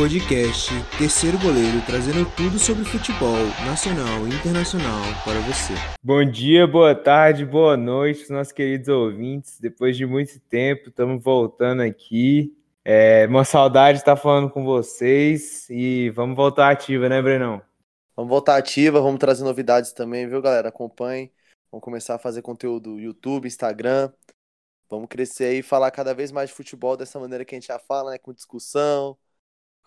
podcast Terceiro Goleiro, trazendo tudo sobre futebol nacional e internacional para você. Bom dia, boa tarde, boa noite, nossos queridos ouvintes. Depois de muito tempo, estamos voltando aqui. É uma saudade estar falando com vocês e vamos voltar ativa, né, Brenão? Vamos voltar ativa, vamos trazer novidades também, viu, galera? Acompanhe. Vamos começar a fazer conteúdo YouTube, Instagram. Vamos crescer aí e falar cada vez mais de futebol dessa maneira que a gente já fala, né? Com discussão,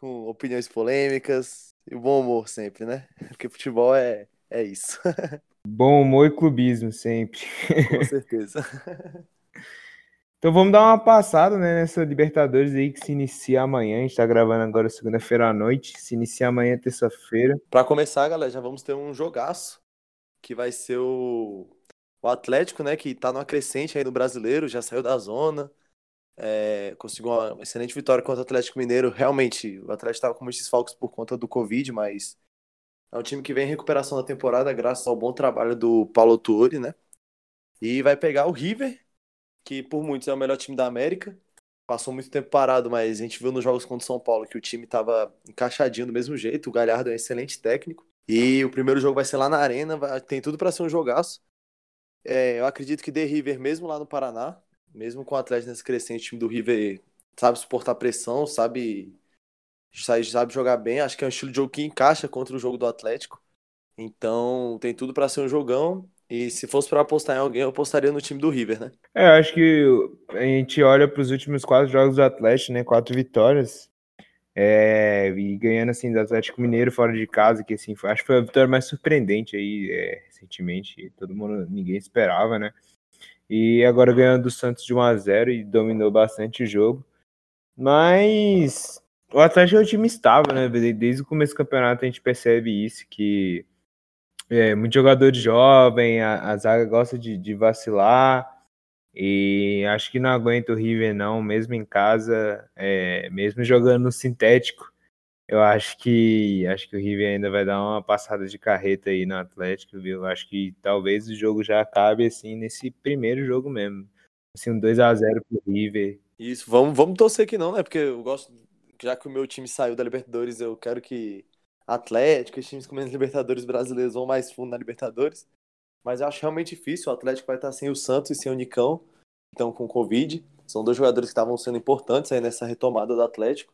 com opiniões polêmicas e bom humor sempre, né? Porque futebol é, é isso. Bom humor e clubismo sempre. Com certeza. Então vamos dar uma passada né, nessa Libertadores aí que se inicia amanhã. A gente tá gravando agora segunda-feira à noite. Se inicia amanhã, terça-feira. Para começar, galera, já vamos ter um jogaço que vai ser o, o Atlético, né? Que tá numa crescente aí no brasileiro, já saiu da zona. É, conseguiu uma excelente vitória contra o Atlético Mineiro. Realmente, o Atlético estava com muitos desfalques por conta do Covid, mas é um time que vem em recuperação da temporada graças ao bom trabalho do Paulo Tuori, né? E vai pegar o River, que por muitos é o melhor time da América. Passou muito tempo parado, mas a gente viu nos jogos contra o São Paulo que o time estava encaixadinho do mesmo jeito. O Galhardo é um excelente técnico. E o primeiro jogo vai ser lá na Arena, vai, tem tudo para ser um jogaço. É, eu acredito que The River, mesmo lá no Paraná, mesmo com o Atlético nesse crescente, o time do River sabe suportar pressão, sabe, sabe jogar bem. Acho que é um estilo de jogo que encaixa contra o jogo do Atlético. Então tem tudo para ser um jogão. E se fosse para apostar em alguém, eu apostaria no time do River, né? É, acho que a gente olha para os últimos quatro jogos do Atlético, né? Quatro vitórias. É, e ganhando assim do Atlético Mineiro fora de casa, que assim, foi, acho que foi a vitória mais surpreendente aí é, recentemente. Todo mundo, ninguém esperava, né? E agora ganhando do Santos de 1 a 0 e dominou bastante o jogo. Mas o Atlético é um time estável, né? Desde o começo do campeonato a gente percebe isso, que é, muito jogador jovem, a, a zaga gosta de, de, vacilar. E acho que não aguenta o River, não, mesmo em casa, é, mesmo jogando no sintético. Eu acho que acho que o River ainda vai dar uma passada de carreta aí no Atlético, viu? Eu acho que talvez o jogo já acabe assim nesse primeiro jogo mesmo. Assim, um 2 a 0 pro River. Isso, vamos, vamos torcer que não, né? Porque eu gosto, já que o meu time saiu da Libertadores, eu quero que Atlético, os times com menos Libertadores brasileiros vão mais fundo na Libertadores. Mas eu acho realmente difícil. O Atlético vai estar sem o Santos e sem o Nicão, então com Covid. São dois jogadores que estavam sendo importantes aí nessa retomada do Atlético.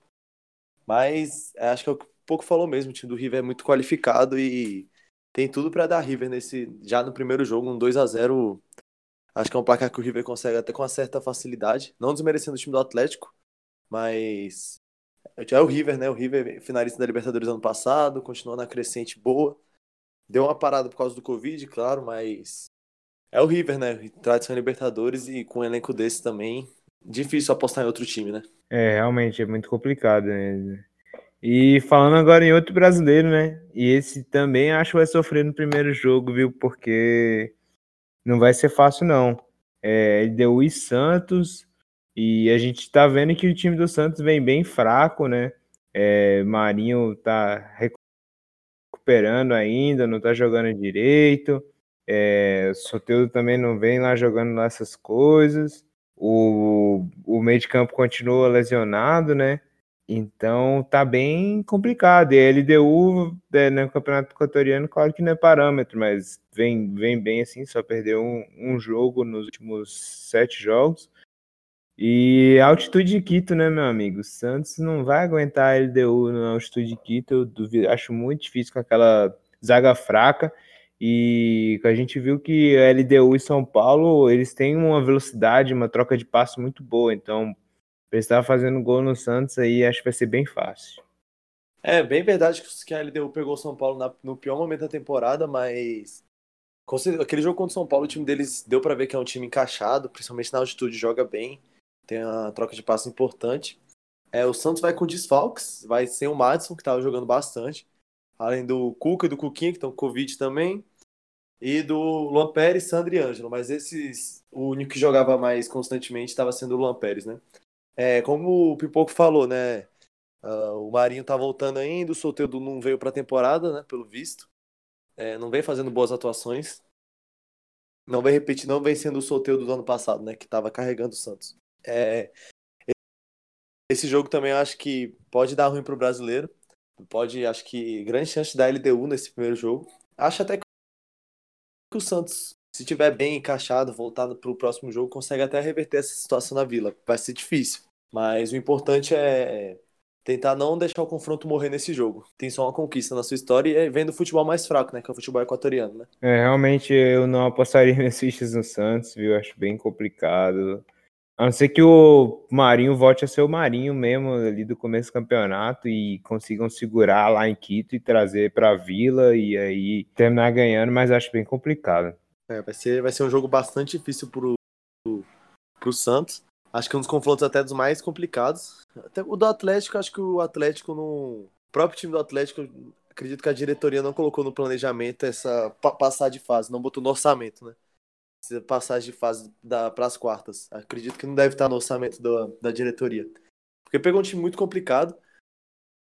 Mas acho que é o que pouco falou mesmo. O time do River é muito qualificado e tem tudo para dar River nesse já no primeiro jogo, um 2 a 0 Acho que é um placar que o River consegue até com uma certa facilidade. Não desmerecendo o time do Atlético, mas é o River, né? O River finalista da Libertadores ano passado, continuou na crescente boa. Deu uma parada por causa do Covid, claro, mas é o River, né? Tradição Libertadores e com um elenco desse também, difícil apostar em outro time, né? É, realmente é muito complicado, né? E falando agora em outro brasileiro, né? E esse também acho que vai sofrer no primeiro jogo, viu? Porque não vai ser fácil, não. É, deu e Santos, e a gente tá vendo que o time do Santos vem bem fraco, né? É, Marinho tá recuperando ainda, não tá jogando direito. É, Soteudo também não vem lá jogando lá essas coisas. O, o meio de campo continua lesionado, né? Então tá bem complicado. E a LDU né, no Campeonato Equatoriano, claro que não é parâmetro, mas vem, vem bem assim, só perdeu um, um jogo nos últimos sete jogos. E altitude de Quito, né, meu amigo? Santos não vai aguentar a LDU na altitude de Quito. Eu duvido, acho muito difícil com aquela zaga fraca. E a gente viu que a LDU e São Paulo, eles têm uma velocidade, uma troca de passo muito boa. Então, ele estar fazendo gol no Santos aí, acho que vai ser bem fácil. É, bem verdade que a LDU pegou o São Paulo na, no pior momento da temporada, mas aquele jogo contra o São Paulo, o time deles deu para ver que é um time encaixado, principalmente na altitude, joga bem tem uma troca de passe importante. É, o Santos vai com desfalques, vai sem o Madison, que estava jogando bastante, além do Cuca e do Cuquinha, que estão com Covid também, e do Luan Pérez, Sandro e Ângelo, mas esses, o único que jogava mais constantemente estava sendo o Luan Pérez, né? É, como o Pipoco falou, né? Uh, o Marinho tá voltando ainda, o Solteiro não veio para a temporada, né? Pelo visto. É, não vem fazendo boas atuações. Não vem repetir, não vem sendo o Solteiro do ano passado, né? Que estava carregando o Santos. É, esse jogo também eu acho que pode dar ruim pro brasileiro. Pode, acho que grande chance dar LDU nesse primeiro jogo. Acho até que o Santos, se tiver bem encaixado, voltado pro próximo jogo, consegue até reverter essa situação na Vila. Vai ser difícil, mas o importante é tentar não deixar o confronto morrer nesse jogo. Tem só uma conquista na sua história e é vendo o futebol mais fraco, né? Que é o futebol equatoriano, né? É, realmente eu não apostaria minhas fichas no Santos, viu? Acho bem complicado. A não ser que o Marinho volte a ser o Marinho mesmo ali do começo do campeonato e consigam segurar lá em Quito e trazer para a Vila e aí terminar ganhando, mas acho bem complicado. É, vai ser, vai ser um jogo bastante difícil pro, pro Santos. Acho que é um dos confrontos até dos mais complicados. Até o do Atlético, acho que o Atlético no. O próprio time do Atlético, acredito que a diretoria não colocou no planejamento essa passar de fase, não botou no orçamento, né? Passagem de fase para as quartas. Acredito que não deve estar no orçamento da, da diretoria. Porque pegou um time muito complicado.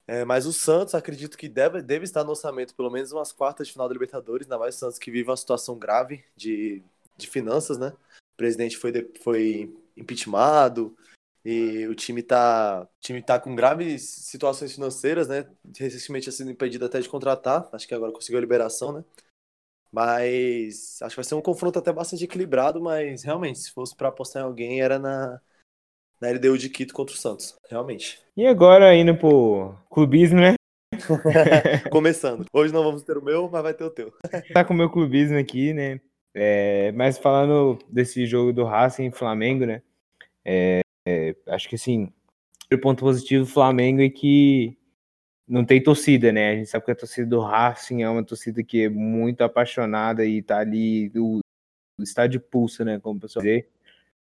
É, mas o Santos, acredito que deve, deve estar no orçamento pelo menos umas quartas de final da Libertadores, ainda mais o Santos que vive uma situação grave de, de finanças, né? O presidente foi, foi impeachmentado e o time tá, time tá com graves situações financeiras, né? Recentemente tinha sido impedido até de contratar, acho que agora conseguiu a liberação, né? Mas acho que vai ser um confronto até bastante equilibrado, mas realmente, se fosse para apostar em alguém, era na, na LDU de Quito contra o Santos, realmente. E agora indo pro clubismo, né? Começando. Hoje não vamos ter o meu, mas vai ter o teu. tá com o meu clubismo aqui, né? É, mas falando desse jogo do Racing e Flamengo, né? É, é, acho que assim, o ponto positivo do Flamengo é que não tem torcida, né? A gente sabe que a torcida do Racing é uma torcida que é muito apaixonada e tá ali, o, estádio pulsa, né? Como o pessoal dizer.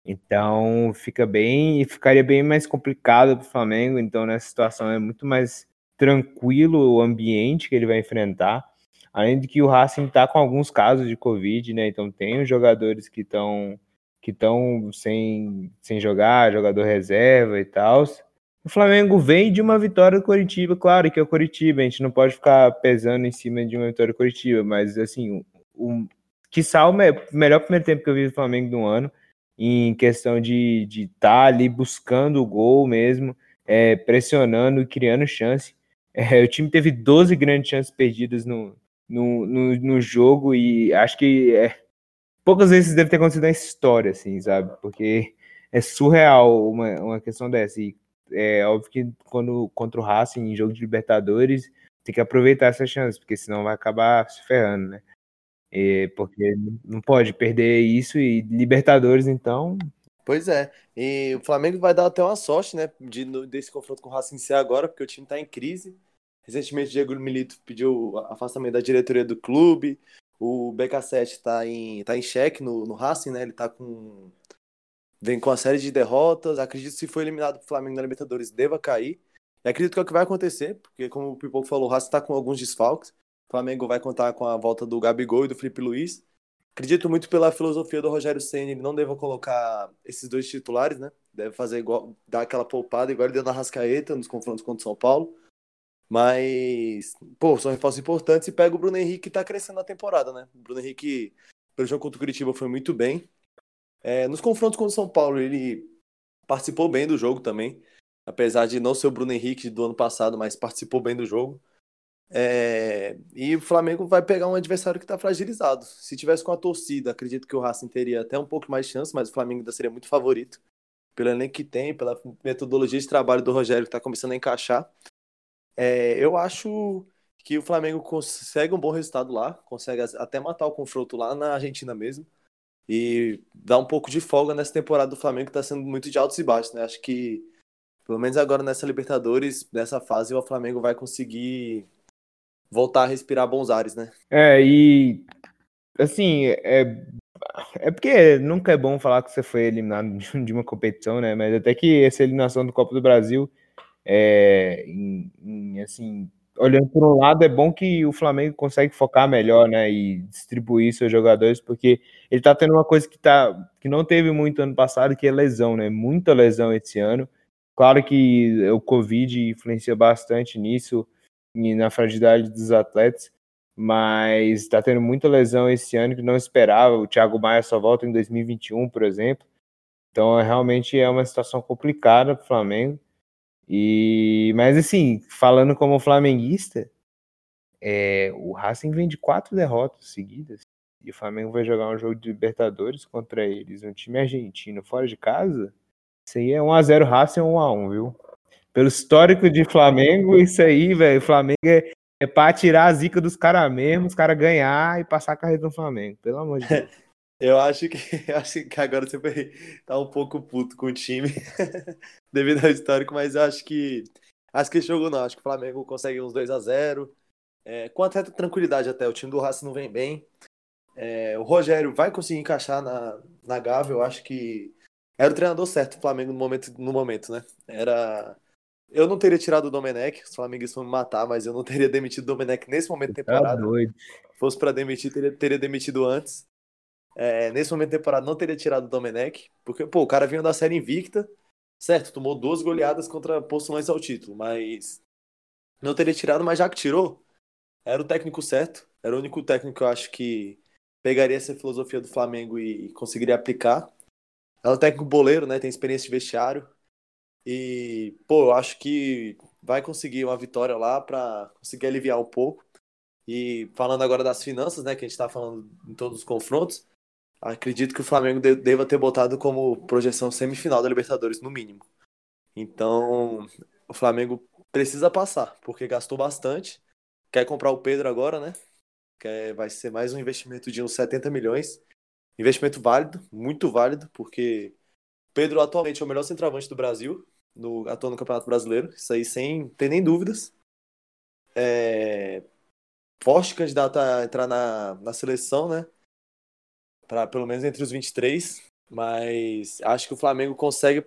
Então fica bem, ficaria bem mais complicado para o Flamengo. Então nessa situação é muito mais tranquilo o ambiente que ele vai enfrentar. Além de que o Racing está com alguns casos de Covid, né? Então tem os jogadores que estão que estão sem, sem jogar, jogador reserva e tal. O Flamengo vem de uma vitória do Coritiba, claro que é o Coritiba, a gente não pode ficar pesando em cima de uma vitória do Coritiba, mas assim, o, que o melhor primeiro tempo que eu vi do Flamengo do ano, em questão de estar tá ali buscando o gol mesmo, é, pressionando e criando chance. É, o time teve 12 grandes chances perdidas no, no, no, no jogo e acho que é, poucas vezes deve ter acontecido na história, assim, sabe? Porque é surreal uma, uma questão dessa. E é óbvio que quando contra o Racing em jogo de Libertadores tem que aproveitar essa chance, porque senão vai acabar se ferrando, né? Porque não pode perder isso e Libertadores, então. Pois é. E o Flamengo vai dar até uma sorte, né? De, desse confronto com o Racing ser agora, porque o time tá em crise. Recentemente, Diego Milito pediu afastamento da diretoria do clube. O BK7 está em, tá em xeque no, no Racing, né? Ele tá com. Vem com uma série de derrotas. Acredito que se for eliminado pro Flamengo na Libertadores, deva cair. E acredito que é o que vai acontecer, porque, como o Pipoco falou, o Racing está com alguns desfalques. O Flamengo vai contar com a volta do Gabigol e do Felipe Luiz. Acredito muito pela filosofia do Rogério Senna, ele não deve colocar esses dois titulares, né? Deve fazer igual, dar aquela poupada, igual ele deu na Rascaeta nos confrontos contra o São Paulo. Mas, pô, são reforços importantes e pega o Bruno Henrique que tá crescendo na temporada, né? O Bruno Henrique, pelo jogo contra o Curitiba, foi muito bem. É, nos confrontos contra o São Paulo, ele participou bem do jogo também. Apesar de não ser o Bruno Henrique do ano passado, mas participou bem do jogo. É, e o Flamengo vai pegar um adversário que está fragilizado. Se tivesse com a torcida, acredito que o Racing teria até um pouco mais de chance, mas o Flamengo ainda seria muito favorito. Pelo elenco que tem, pela metodologia de trabalho do Rogério que está começando a encaixar. É, eu acho que o Flamengo consegue um bom resultado lá, consegue até matar o confronto lá na Argentina mesmo. E dá um pouco de folga nessa temporada do Flamengo, que está sendo muito de altos e baixos, né? Acho que, pelo menos agora nessa Libertadores, nessa fase, o Flamengo vai conseguir voltar a respirar bons ares, né? É, e assim, é, é porque nunca é bom falar que você foi eliminado de uma competição, né? Mas até que essa eliminação do Copa do Brasil é, em, em, assim, olhando por um lado, é bom que o Flamengo consegue focar melhor, né, e distribuir seus jogadores, porque ele tá tendo uma coisa que, tá, que não teve muito ano passado, que é lesão, né, muita lesão esse ano. Claro que o Covid influencia bastante nisso e na fragilidade dos atletas, mas está tendo muita lesão esse ano que não esperava. O Thiago Maia só volta em 2021, por exemplo. Então, realmente é uma situação complicada para o Flamengo. E, mas assim, falando como flamenguista, é, o Racing vem de quatro derrotas seguidas. E o Flamengo vai jogar um jogo de Libertadores contra eles, um time argentino fora de casa. Isso aí é 1x0 Racing ou 1x1, viu? Pelo histórico de Flamengo, isso aí, velho. Flamengo é, é tirar a zica dos caras mesmo, os caras ganhar e passar a carreira no Flamengo. Pelo amor de Deus. Eu acho que, eu acho que agora você vai estar tá um pouco puto com o time devido ao histórico, mas eu acho que acho que esse jogo não, acho que o Flamengo consegue uns 2 a 0 é, com até tranquilidade até, o time do Racing não vem bem. É, o Rogério vai conseguir encaixar na, na Gávea, eu acho que era o treinador certo do Flamengo no momento, no momento, né? Era eu não teria tirado o Domenech, os flamenguistas vão me matar, mas eu não teria demitido o Domenech nesse momento da tá temporada. Tá doido. Se fosse para demitir, teria, teria demitido antes. É, nesse momento da temporada não teria tirado o Domenech, porque pô, o cara vinha da série invicta, certo, tomou duas goleadas contra postulações ao título, mas não teria tirado, mas já que tirou, era o técnico certo, era o único técnico que eu acho que pegaria essa filosofia do Flamengo e conseguiria aplicar. É um técnico boleiro, né, tem experiência de vestiário, e, pô, eu acho que vai conseguir uma vitória lá para conseguir aliviar um pouco. E falando agora das finanças, né, que a gente está falando em todos os confrontos, acredito que o Flamengo deva ter botado como projeção semifinal da Libertadores, no mínimo. Então, o Flamengo precisa passar, porque gastou bastante. Quer comprar o Pedro agora, né? Quer, vai ser mais um investimento de uns 70 milhões. Investimento válido, muito válido, porque Pedro atualmente é o melhor centroavante do Brasil, no, atuando no Campeonato Brasileiro. Isso aí sem ter nem dúvidas. É, forte candidato a entrar na, na seleção, né? Para pelo menos entre os 23, mas acho que o Flamengo consegue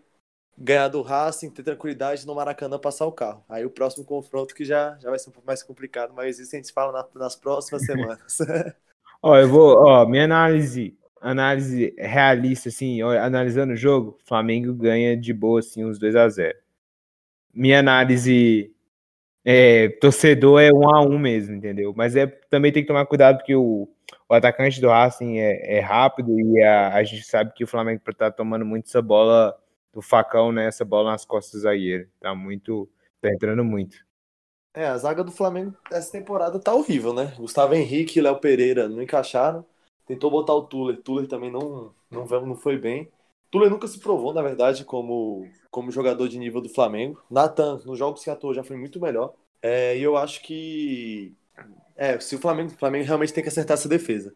ganhar do Racing, ter tranquilidade no Maracanã passar o carro. Aí o próximo confronto que já, já vai ser um pouco mais complicado, mas isso a gente fala na, nas próximas semanas. ó, eu vou, ó, minha análise, análise realista, assim, ó, analisando o jogo, Flamengo ganha de boa, assim, uns 2 a 0 Minha análise é, torcedor é um a um mesmo, entendeu? Mas é, também tem que tomar cuidado porque o o atacante do Racing é, é rápido e a, a, gente sabe que o Flamengo está tomando muito essa bola do facão, né? Essa bola nas costas do zagueiro. Tá muito. tá entrando muito. É, a zaga do Flamengo essa temporada tá horrível, né? Gustavo Henrique e Léo Pereira não encaixaram. Tentou botar o Tuller. Tuller também não, não, não foi bem. Tuller nunca se provou, na verdade, como, como jogador de nível do Flamengo. Nathan, nos jogos que atuou, já foi muito melhor. É, e eu acho que é, se o Flamengo, o Flamengo realmente tem que acertar essa defesa.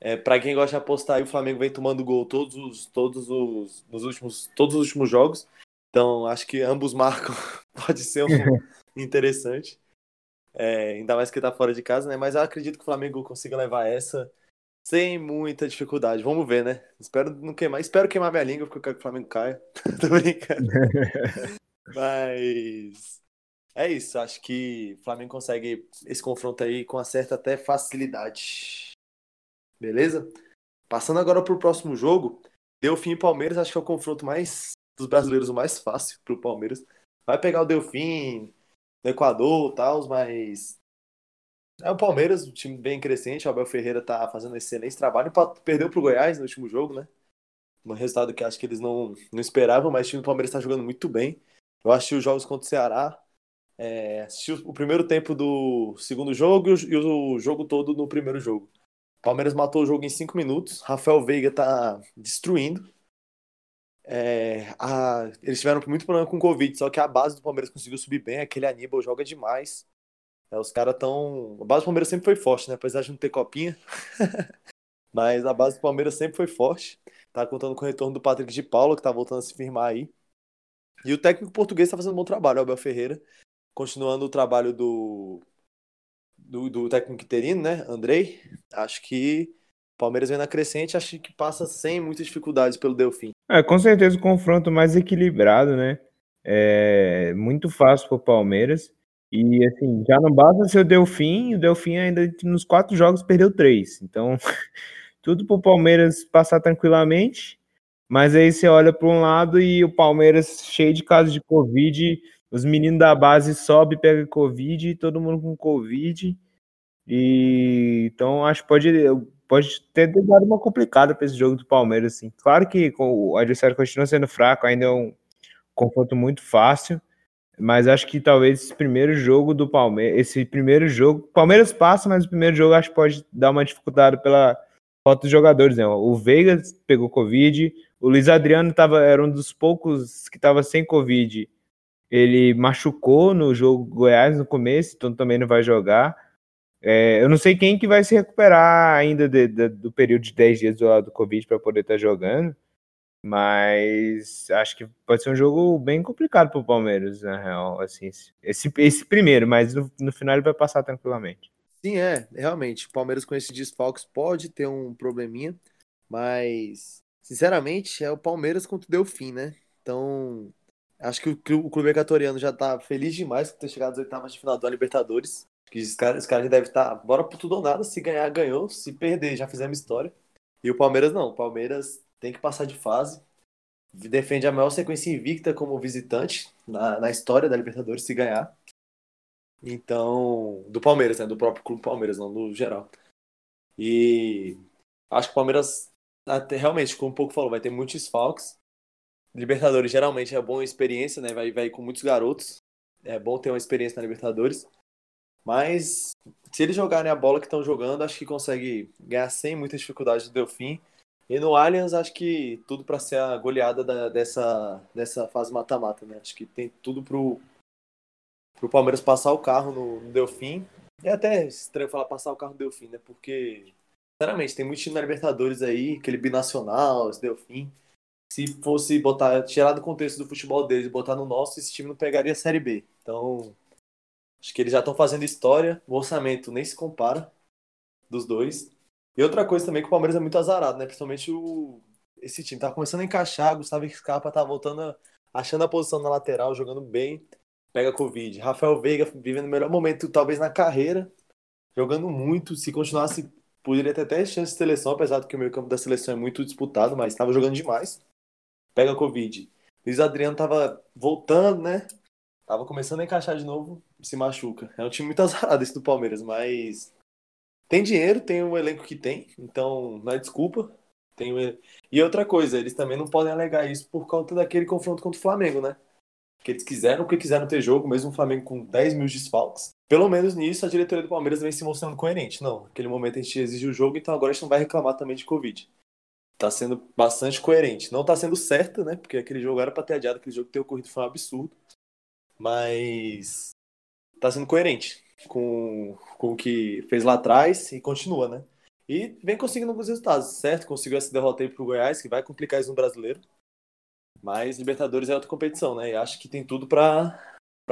É, para quem gosta de apostar, o Flamengo vem tomando gol todos os, todos os, nos últimos, todos os últimos jogos. Então, acho que ambos marcam. Pode ser um interessante. É, ainda mais que tá fora de casa, né? Mas eu acredito que o Flamengo consiga levar essa sem muita dificuldade. Vamos ver, né? Espero não queimar. Espero queimar minha língua, porque eu quero que o Flamengo caia. Tô brincando. Mas é isso, acho que o Flamengo consegue esse confronto aí com uma certa até facilidade. Beleza? Passando agora para o próximo jogo, Delfim e Palmeiras, acho que é o confronto mais dos brasileiros o mais fácil para o Palmeiras. Vai pegar o Delfim no Equador e tal, mas é o Palmeiras, um time bem crescente. O Abel Ferreira tá fazendo um excelente trabalho. Perdeu pro Goiás no último jogo, né? Um resultado que acho que eles não, não esperavam, mas o time do Palmeiras está jogando muito bem. Eu que os jogos contra o Ceará é, assisti o primeiro tempo do segundo jogo e o, jogo todo no primeiro jogo. Palmeiras matou o jogo em cinco minutos. Rafael Veiga tá destruindo. É, a, eles tiveram muito problema com o Covid, só que a base do Palmeiras conseguiu subir bem. Aquele Aníbal joga demais. É, os caras tão. A base do Palmeiras sempre foi forte, né? Apesar de não ter copinha. Mas a base do Palmeiras sempre foi forte. Tá contando com o retorno do Patrick de Paula, que tá voltando a se firmar aí. E o técnico português tá fazendo um bom trabalho, o Abel Ferreira continuando o trabalho do, do, do técnico interino, né, Andrei, acho que o Palmeiras vem na crescente, acho que passa sem muitas dificuldades pelo Delfim. É, com certeza o confronto mais equilibrado, né? É muito fácil para o Palmeiras. E assim, já não basta ser o Delfim, o Delfim ainda nos quatro jogos perdeu três. Então, tudo para o Palmeiras passar tranquilamente. Mas aí você olha para um lado e o Palmeiras cheio de casos de Covid os meninos da base sobe, pega Covid, todo mundo com Covid. E então acho que pode, pode ter dado uma complicada para esse jogo do Palmeiras, assim. Claro que o adversário continua sendo fraco, ainda é um confronto muito fácil, Mas acho que talvez esse primeiro jogo do Palmeiras, esse primeiro jogo, Palmeiras passa, mas o primeiro jogo acho que pode dar uma dificuldade pela falta de jogadores, né? O Veiga pegou Covid, o Luiz Adriano tava, era um dos poucos que estava sem Covid. Ele machucou no jogo Goiás no começo, então também não vai jogar. É, eu não sei quem que vai se recuperar ainda de, de, do período de 10 dias do, do Covid para poder estar tá jogando. Mas acho que pode ser um jogo bem complicado para o Palmeiras, na real. Assim, esse, esse primeiro, mas no, no final ele vai passar tranquilamente. Sim, é, realmente. O Palmeiras com esses desfalques pode ter um probleminha, mas sinceramente é o Palmeiras contra o Delfim, né? Então, acho que o, o clube equatoriano já tá feliz demais por ter chegado às oitavas de final da Libertadores. Que os caras, os caras devem estar, tá, bora por tudo ou nada. Se ganhar, ganhou. Se perder, já fizemos história. E o Palmeiras não. O Palmeiras tem que passar de fase. Defende a maior sequência invicta como visitante na, na história da Libertadores, se ganhar. Então, do Palmeiras, né? Do próprio clube Palmeiras, não do geral. E acho que o Palmeiras, até, realmente, como um pouco falou, vai ter muitos desfalques. Libertadores geralmente é boa experiência, né? Vai, vai com muitos garotos. É bom ter uma experiência na Libertadores. Mas se eles jogarem a bola que estão jogando, acho que consegue ganhar sem muita dificuldade do Delfim. E no Allianz, acho que tudo para ser a goleada da, dessa, dessa fase mata-mata, né? Acho que tem tudo pro, pro Palmeiras passar o carro no, no Delfim. É até estranho falar passar o carro no Delfim, né? Porque, sinceramente, tem muito time na Libertadores aí, aquele binacional, esse Delfim. Se fosse botar, tirar do contexto do futebol deles e botar no nosso, esse time não pegaria a Série B. Então, acho que eles já estão fazendo história. O orçamento nem se compara dos dois. E outra coisa também que o Palmeiras é muito azarado, né? Principalmente o... esse time. Tá começando a encaixar, Gustavo Scarpa tá voltando, a... achando a posição na lateral, jogando bem, pega Covid. Rafael Veiga vivendo o melhor momento, talvez, na carreira, jogando muito. Se continuasse, poderia ter até chance de seleção, apesar de que o meio campo da seleção é muito disputado, mas estava jogando demais. Pega Covid. Luiz Adriano tava voltando, né? Tava começando a encaixar de novo, se machuca. É um time muito azarado esse do Palmeiras, mas tem dinheiro, tem o elenco que tem, então não é desculpa. Tem. E outra coisa, eles também não podem alegar isso por conta daquele confronto contra o Flamengo, né? Que eles quiseram porque quiseram ter jogo, mesmo o Flamengo com 10 mil desfalques. Pelo menos nisso, a diretoria do Palmeiras vem se mostrando coerente. Não, naquele momento a gente exige o jogo, então agora a gente não vai reclamar também de Covid. Tá sendo bastante coerente. Não tá sendo certo, né? Porque aquele jogo era pra ter adiado, aquele jogo ter ocorrido foi um absurdo. Mas tá sendo coerente com, com o que fez lá atrás e continua, né? E vem conseguindo alguns resultados, certo? Conseguiu essa derrota aí pro Goiás, que vai complicar isso no brasileiro. Mas Libertadores é outra competição, né? E acho que tem tudo para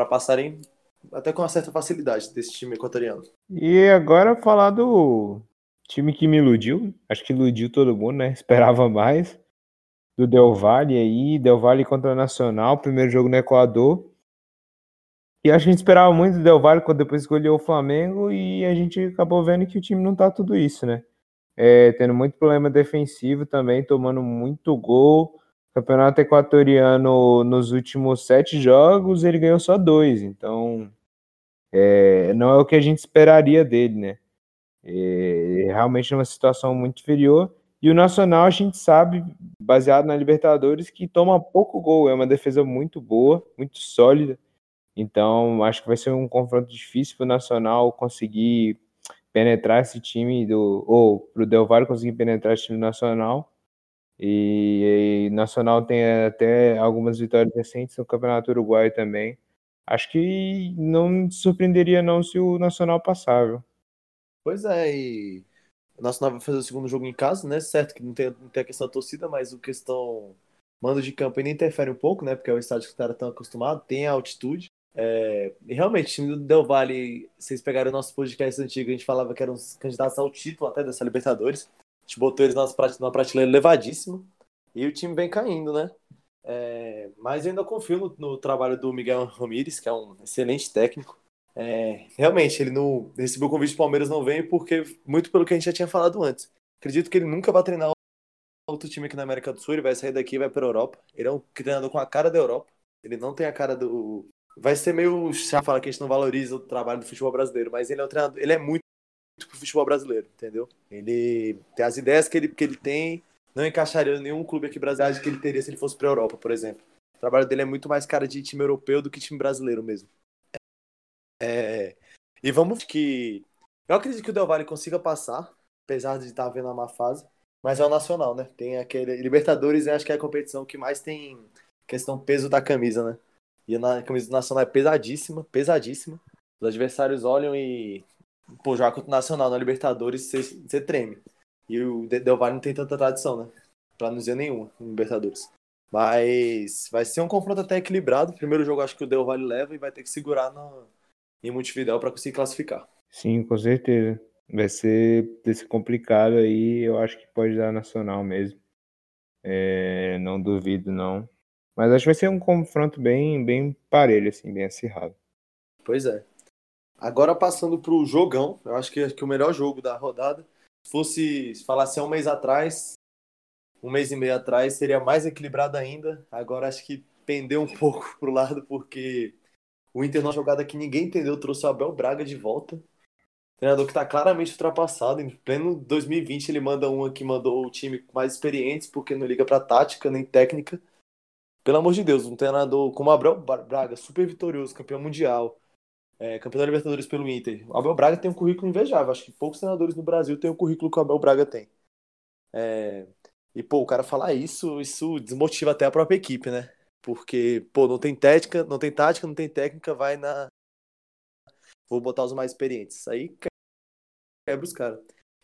passarem até com uma certa facilidade desse time equatoriano. E agora falar do time que me iludiu. Acho que iludiu todo mundo, né? Esperava mais. Do Del Valle aí, Del Valle contra Nacional, primeiro jogo no Equador. E acho que a gente esperava muito do Del Valle quando depois escolheu o Flamengo e a gente acabou vendo que o time não tá tudo isso, né? É, tendo muito problema defensivo também, tomando muito gol. Campeonato equatoriano nos últimos sete jogos ele ganhou só dois, então é, não é o que a gente esperaria dele, né? É, realmente é uma situação muito inferior. E o Nacional a gente sabe, baseado na Libertadores, que toma pouco gol, é uma defesa muito boa, muito sólida. Então, acho que vai ser um confronto difícil para o Nacional conseguir penetrar esse time do. Ou para o Del Valle conseguir penetrar esse time nacional. E, e Nacional tem até algumas vitórias recentes no Campeonato Uruguai também. Acho que não surpreenderia não se o Nacional passar, viu? Pois é, e o Nacional vai fazer o segundo jogo em casa, né? Certo que não tem, não tem a questão da torcida, mas o questão mando de campo ainda interfere um pouco, né? Porque é o estádio que os caras estão acostumados, tem a altitude. É, e realmente, o time do Del Valle, vocês pegaram o nosso podcast antigo, a gente falava que eram os candidatos ao título até dessa Libertadores. A gente botou eles numa prateleira elevadíssima. E o time vem caindo, né? É, mas eu ainda confio no, no, trabalho do Miguel Ramírez, que é um excelente técnico. É, realmente, ele não recebeu o convite do Palmeiras, não veio, porque muito pelo que a gente já tinha falado antes. Acredito que ele nunca vai treinar outro time aqui na América do Sul, ele vai sair daqui e vai para a Europa. Ele é um treinador com a cara da Europa. Ele não tem a cara do, vai ser meio chato falar que a gente não valoriza o trabalho do futebol brasileiro, mas ele é um treinador, ele é muito pro futebol brasileiro, entendeu? Ele tem as ideias que ele, que ele tem, não encaixaria nenhum clube aqui brasileiro que ele teria se ele fosse pra Europa, por exemplo. O trabalho dele é muito mais cara de time europeu do que time brasileiro mesmo. É, e vamos que. Eu acredito que o Del Valle consiga passar, apesar de estar vendo a má fase. Mas é o nacional, né? Tem aquele. Libertadores, eu acho que é a competição que mais tem questão peso da camisa, né? E a camisa do nacional é pesadíssima, pesadíssima. Os adversários olham e. Pô, jogar contra o nacional na Libertadores, você, treme. E o Del Valle não tem tanta tradição, né? Pra não dizer nenhuma em Libertadores. Mas vai ser um confronto até equilibrado. Primeiro jogo acho que o Del Valle leva e vai ter que segurar no, em Montevideo para conseguir classificar. Sim, com certeza. Vai ser, vai ser complicado aí. Eu acho que pode dar nacional mesmo. É, não duvido, não. Mas acho que vai ser um confronto bem, bem parelho, assim, bem acirrado. Pois é. Agora passando para o jogão, eu acho que, que o melhor jogo da rodada, se fosse se falasse um mês atrás, um mês e meio atrás, seria mais equilibrado ainda. Agora acho que pendeu um pouco pro lado, porque o Inter, numa jogada que ninguém entendeu, trouxe o Abel Braga de volta. Treinador que está claramente ultrapassado. Em pleno 2020, ele manda uma que mandou o time mais experientes, porque não liga para tática nem técnica. Pelo amor de Deus, um treinador como Abel Braga, super vitorioso, campeão mundial, é, campeão da Libertadores pelo Inter. O Abel Braga tem um currículo invejável. Acho que poucos treinadores no Brasil têm o currículo que o Abel Braga tem. É, e, pô, o cara falar isso, isso desmotiva até a própria equipe, né? Porque, pô, não tem técnica, não tem tática, não tem técnica, vai na. Vou botar os mais experientes. Aí quebra os caras.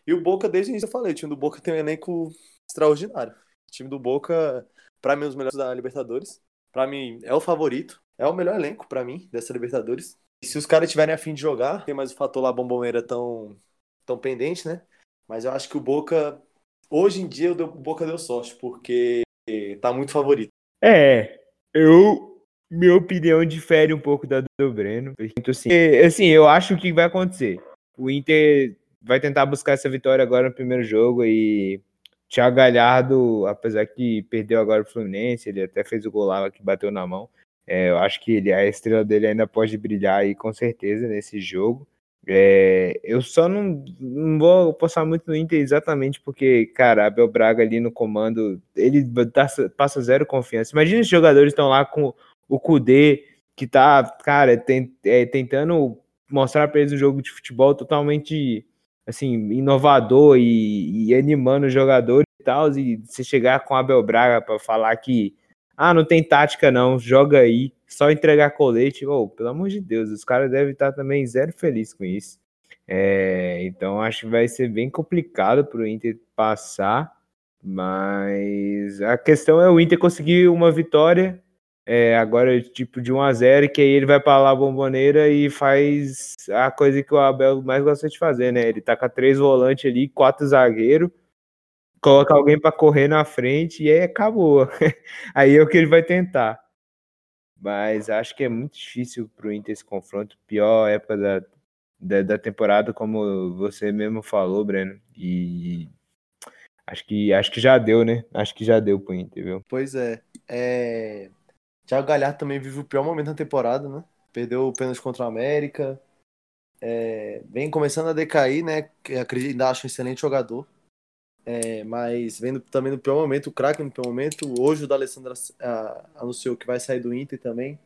E o Boca, desde o início eu falei, o time do Boca tem um elenco extraordinário. O time do Boca para mim, os melhores da Libertadores. Para mim, é o favorito. É o melhor elenco para mim dessa Libertadores. E se os caras tiverem afim de jogar, tem mais o fator lá bomboneira tão, tão pendente, né? Mas eu acho que o Boca, hoje em dia, o Boca deu sorte, porque tá muito favorito. É, eu. Minha opinião difere um pouco da do Breno. Assim, assim, eu acho que vai acontecer. O Inter vai tentar buscar essa vitória agora no primeiro jogo e Thiago Galhardo, apesar que perdeu agora o Fluminense, ele até fez o gol lá que bateu na mão. É, eu acho que ele, a estrela dele ainda pode brilhar aí com certeza nesse jogo. É, eu só não, não vou postar muito no Inter exatamente porque, cara, Abel Braga ali no comando, ele dá, passa zero confiança. Imagina os jogadores estão lá com o Kudê, que tá, cara, tem, é, tentando mostrar para eles um jogo de futebol totalmente assim, inovador e, e animando os jogadores e tal, e você chegar com Abel Braga para falar que ah, não tem tática não, joga aí, só entregar colete, oh, pelo amor de Deus, os caras devem estar também zero feliz com isso. É, então acho que vai ser bem complicado para o Inter passar, mas a questão é o Inter conseguir uma vitória é, agora tipo de 1 a 0 que aí ele vai para lá bomboneira e faz a coisa que o Abel mais gosta de fazer, né? Ele tá com três volantes ali, quatro zagueiros, coloca alguém para correr na frente e aí acabou. aí é o que ele vai tentar. Mas acho que é muito difícil pro Inter esse confronto, pior época da, da, da temporada, como você mesmo falou, Breno. E acho que acho que já deu, né? Acho que já deu pro Inter, viu? Pois é. É Thiago Galhardo também vive o pior momento da temporada, né? Perdeu o pênalti contra o América. É, vem começando a decair, né? Acredito, ainda acho um excelente jogador. É, mas vendo também no pior momento, o craque no pior momento. Hoje o D'Alessandro anunciou que vai sair do Inter também.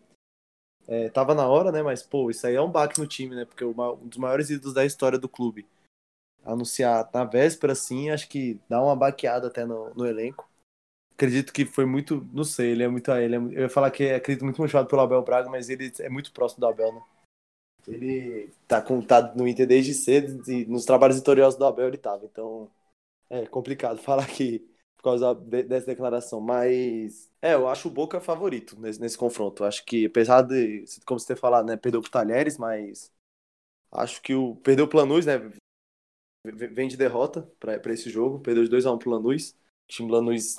É, tava na hora, né? Mas, pô, isso aí é um baque no time, né? Porque um dos maiores ídolos da história do clube. Anunciar na véspera, assim, acho que dá uma baqueada até no, no elenco acredito que foi muito, não sei, ele é muito, ele é, eu ia falar que acredito muito motivado pelo Abel Braga, mas ele é muito próximo do Abel, né? Ele tá, com, tá no Inter desde cedo e nos trabalhos vitoriosos do Abel ele tava, então é complicado falar que por causa dessa declaração, mas é, eu acho o Boca favorito nesse, nesse confronto. Acho que apesar de, como você ter falado, né, perdeu pro Talheres, mas acho que o perdeu o Planus, né? Vem de derrota para esse jogo, perdeu de 2 a 1 um pro Lanús. O time Lanús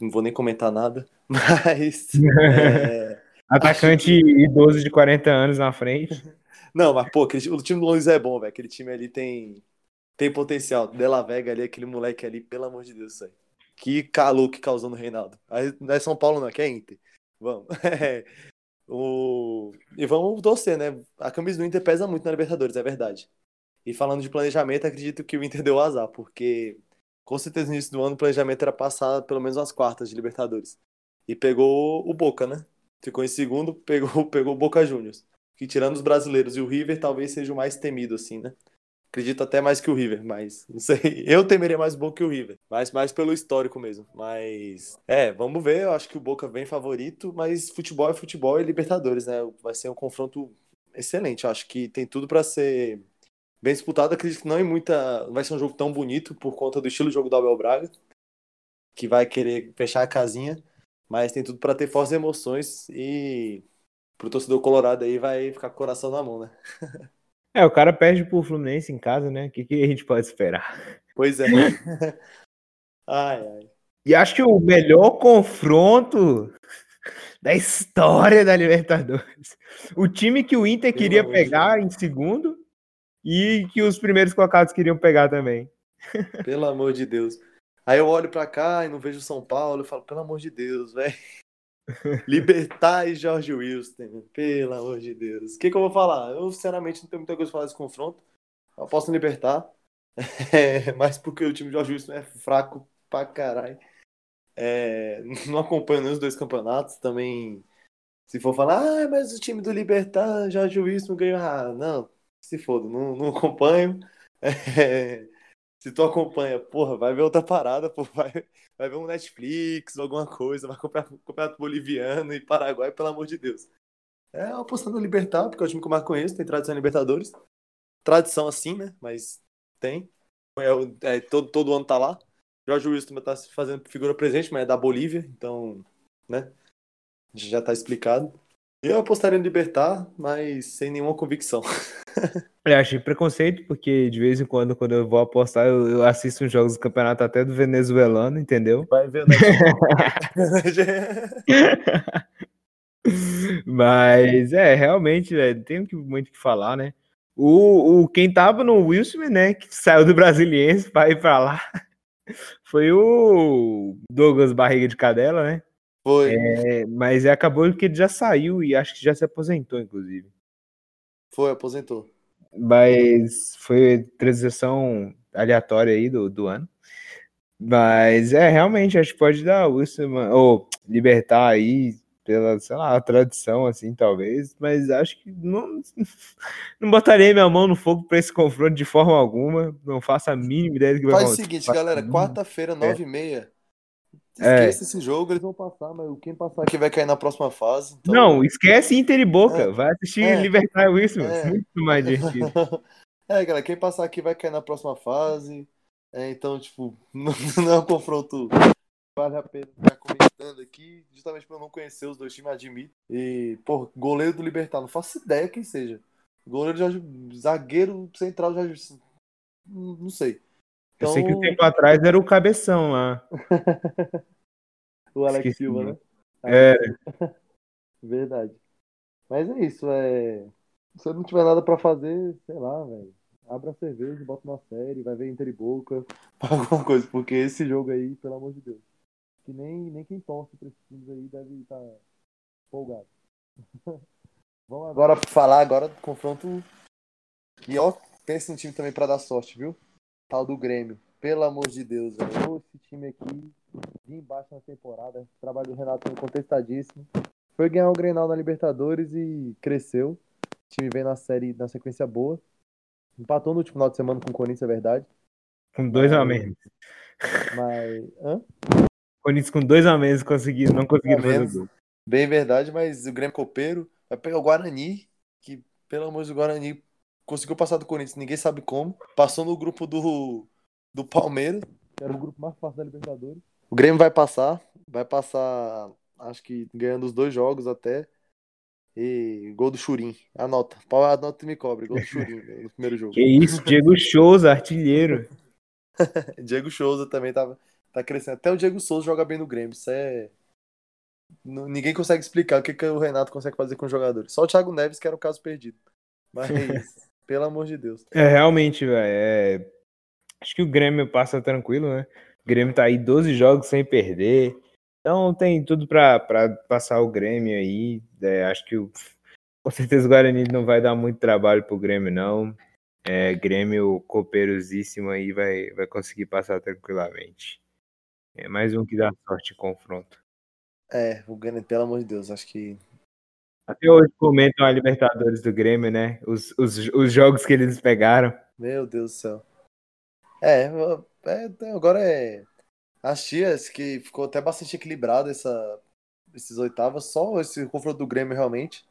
não vou nem comentar nada, mas. É, Atacante idoso de 40 anos na frente. Não, mas pô, aquele, o time do Luiz é bom, velho. Aquele time ali tem, tem potencial. Della Vega ali, aquele moleque ali, pelo amor de Deus, aí. Que calor que causou no Reinaldo. Aí não é São Paulo, não, que é Inter. Vamos. É, o... E vamos torcer, né? A camisa do Inter pesa muito na Libertadores, é verdade. E falando de planejamento, acredito que o Inter deu azar, porque com certeza no início do ano o planejamento era passar pelo menos as quartas de Libertadores. e pegou o Boca, né? Ficou em segundo, pegou, pegou o Boca Juniors. Que tirando os brasileiros e o River, talvez seja o mais temido, assim, né? Acredito até mais que o River, mas não sei. Eu temeria mais o Boca que o River. Mas mais pelo histórico mesmo. Mas. É, vamos ver. Eu acho que o Boca vem favorito, mas futebol é futebol e Libertadores, né? Vai ser um confronto excelente. Eu acho que tem tudo para ser bem disputado. Acredito que não é muita. Não vai ser um jogo tão bonito por conta do estilo de jogo do Abel Braga, que vai querer fechar a casinha. Mas tem tudo para ter fortes emoções e pro torcedor colorado aí vai ficar com o coração na mão, né? É, o cara perde pro Fluminense em casa, né? O que, que a gente pode esperar? Pois é. ai, ai. E acho que o melhor confronto da história da Libertadores. O time que o Inter queria pegar em segundo e que os primeiros colocados queriam pegar também. Pelo amor de Deus. Aí eu olho para cá e não vejo São Paulo, eu falo, pelo amor de Deus, velho. Libertar e Jorge Wilson, pelo amor de Deus. O que, que eu vou falar? Eu, sinceramente, não tenho muita coisa pra falar desse confronto. Eu posso libertar. É, mas porque o time de Jorge Wilson é fraco pra caralho. É, não acompanho nem os dois campeonatos. Também, se for falar, ah, mas o time do Libertar, Jorge Wilson ganhou. Ah, não, se foda, não, não acompanho. É, se tu acompanha, porra, vai ver outra parada, porra, vai, vai ver um Netflix, alguma coisa, vai comprar campeonato boliviano e Paraguai, pelo amor de Deus. É apostando no Libertar, porque é o time que eu mais conheço, tem tradição em Libertadores. Tradição assim, né? Mas tem. É, é, todo, todo ano tá lá. Jorge Wilson também tá fazendo figura presente, mas é da Bolívia, então, né? Já tá explicado. Eu apostaria no Libertar, mas sem nenhuma convicção. Eu achei preconceito, porque de vez em quando, quando eu vou apostar, eu, eu assisto uns jogos do campeonato até do venezuelano, entendeu? Vai ver, né? Mas é, realmente, velho, tem muito o que falar, né? O, o, quem tava no Wilson, né, que saiu do Brasiliense para ir para lá, foi o Douglas Barriga de Cadela, né? Foi. É, mas acabou que ele já saiu e acho que já se aposentou, inclusive. Foi, aposentou. Mas foi transição aleatória aí do, do ano. Mas é, realmente, acho que pode dar Wilson, ou libertar aí pela, sei lá, tradição, assim, talvez, mas acho que não, não botaria minha mão no fogo para esse confronto de forma alguma, não faço a mínima ideia do que vai acontecer. Faz o seguinte, galera, quarta-feira, nove e meia, é. Esquece é. esse jogo, eles vão passar, mas quem passar aqui vai cair na próxima fase. Então... Não, esquece Inter e Boca. É. Vai assistir é. Libertar Wilson. É. Muito mais divertido. é, galera, quem passar aqui vai cair na próxima fase. É, então, tipo, não, não é um confronto vale a pena ficar comentando aqui, justamente para eu não conhecer os dois times, admito. E, pô, goleiro do Libertar, não faço ideia quem seja. Goleiro Jorge, zagueiro central Jorge, não sei. Então... Eu sei que um então tempo atrás era o cabeção lá. o Alex Esqueci Silva, né? É. Verdade. Mas é isso, é. Se não tiver nada para fazer, sei lá, velho. Abra a cerveja, bota uma série, vai ver Inter e Boca, alguma coisa, porque esse jogo aí, pelo amor de Deus. Que nem, nem quem torce pra esses times aí deve estar tá folgado. Vamos agora falar agora do confronto. E ó, pensa no time também para dar sorte, viu? Tal do Grêmio. Pelo amor de Deus, velho. Esse time aqui, de embaixo na temporada. O trabalho do Renato foi contestadíssimo. Foi ganhar o Grenal na Libertadores e cresceu. O time vem na série, na sequência boa. Empatou no último final de semana com o Corinthians, é verdade. Com dois mas... a menos. Mas. Hã? Corinthians com dois a menos conseguiu, não conseguiu fazer gol. Bem verdade, mas o Grêmio Copeiro vai pegar o Guarani, que, pelo amor de Deus, o Guarani conseguiu passar do Corinthians, ninguém sabe como. Passou no grupo do, do Palmeiras, que era o grupo mais fácil da Libertadores. O Grêmio vai passar, vai passar, acho que ganhando os dois jogos até. E gol do Churim. Anota. Anota e me cobre. Gol do Churim no primeiro jogo. Que isso, Diego Souza, artilheiro. Diego Souza também tá, tá crescendo. Até o Diego Souza joga bem no Grêmio. Isso é. Ninguém consegue explicar o que, que o Renato consegue fazer com os jogadores. Só o Thiago Neves, que era o caso perdido. Mas Pelo amor de Deus. É, realmente, velho. É... Acho que o Grêmio passa tranquilo, né? O Grêmio tá aí 12 jogos sem perder. Então tem tudo para passar o Grêmio aí. É, acho que o... com certeza o Guarani não vai dar muito trabalho pro Grêmio, não. É, Grêmio copeirosíssimo aí vai, vai conseguir passar tranquilamente. É mais um que dá sorte confronto. É, o Grêmio, pelo amor de Deus, acho que. Até hoje comentam a Libertadores do Grêmio, né? Os, os, os jogos que eles pegaram. Meu Deus do céu. É, é agora é. As tias que ficou até bastante equilibrado essa, esses oitavas, só esse confronto do Grêmio realmente.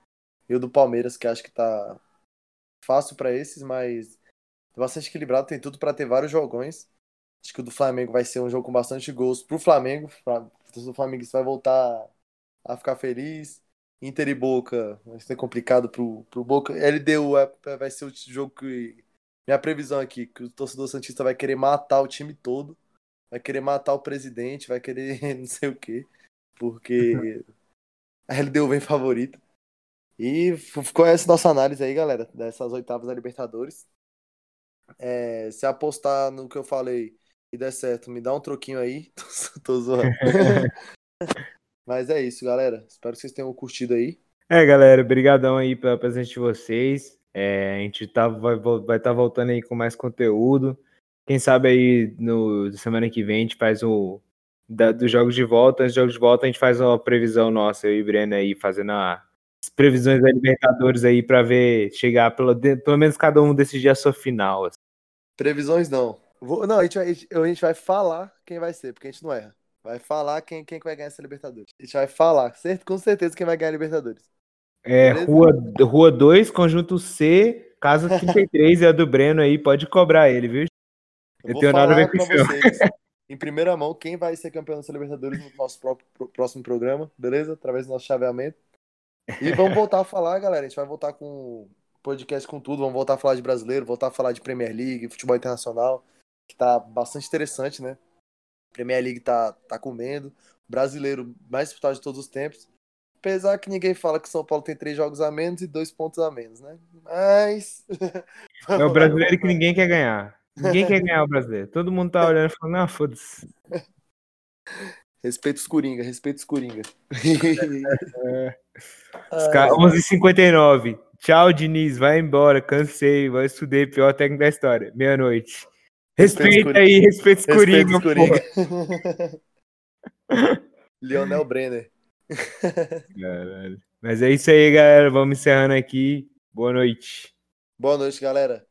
E o do Palmeiras, que acho que tá fácil para esses, mas bastante equilibrado, tem tudo para ter vários jogões. Acho que o do Flamengo vai ser um jogo com bastante gols pro Flamengo. O Flamengo vai voltar a ficar feliz. Inter e Boca vai ser complicado pro, pro Boca. LDU é, vai ser o jogo que. Minha previsão aqui, que o torcedor Santista vai querer matar o time todo. Vai querer matar o presidente, vai querer não sei o quê. Porque a LDU vem favorita. E ficou essa nossa análise aí, galera, dessas oitavas da Libertadores. É, se apostar no que eu falei e der certo, me dá um troquinho aí. tô zoando. Mas é isso, galera. Espero que vocês tenham curtido aí. É, galera, brigadão aí pela presença de vocês. É, a gente tá, vai estar vai tá voltando aí com mais conteúdo. Quem sabe aí no semana que vem a gente faz o da, dos jogos de volta. Antes dos jogos de volta a gente faz uma previsão nossa, eu e Breno aí fazendo a, as previsões da Libertadores aí para ver chegar pelo, pelo menos cada um decidir a sua final. Assim. Previsões não. Vou, não, a gente, vai, a gente vai falar quem vai ser, porque a gente não erra. Vai falar quem, quem vai ganhar essa Libertadores. A gente vai falar, com certeza, quem vai ganhar a Libertadores. É, Rua, Rua 2, conjunto C, casa 33 é a do Breno aí, pode cobrar ele, viu? Eu, Eu tenho nada a ver com isso. Vocês, em primeira mão, quem vai ser campeão da Libertadores no nosso próprio, próximo programa, beleza? Através do nosso chaveamento. E vamos voltar a falar, galera. A gente vai voltar com podcast com tudo. Vamos voltar a falar de brasileiro, voltar a falar de Premier League, futebol internacional, que tá bastante interessante, né? Premier League tá, tá comendo. Brasileiro mais disputado de todos os tempos. Apesar que ninguém fala que São Paulo tem três jogos a menos e dois pontos a menos, né? Mas. é o brasileiro que ninguém quer ganhar. Ninguém quer ganhar o brasileiro. Todo mundo tá olhando e falando, ah, foda-se. Respeito os Coringa, respeito os Coringa. é. 11h59. Tchau, Diniz. Vai embora. Cansei. Vai estudar. Pior técnico da história. Meia-noite. Respeita aí, respeita os Coringa. Coringa. Lionel Brenner. Caralho. Mas é isso aí, galera. Vamos encerrando aqui. Boa noite. Boa noite, galera.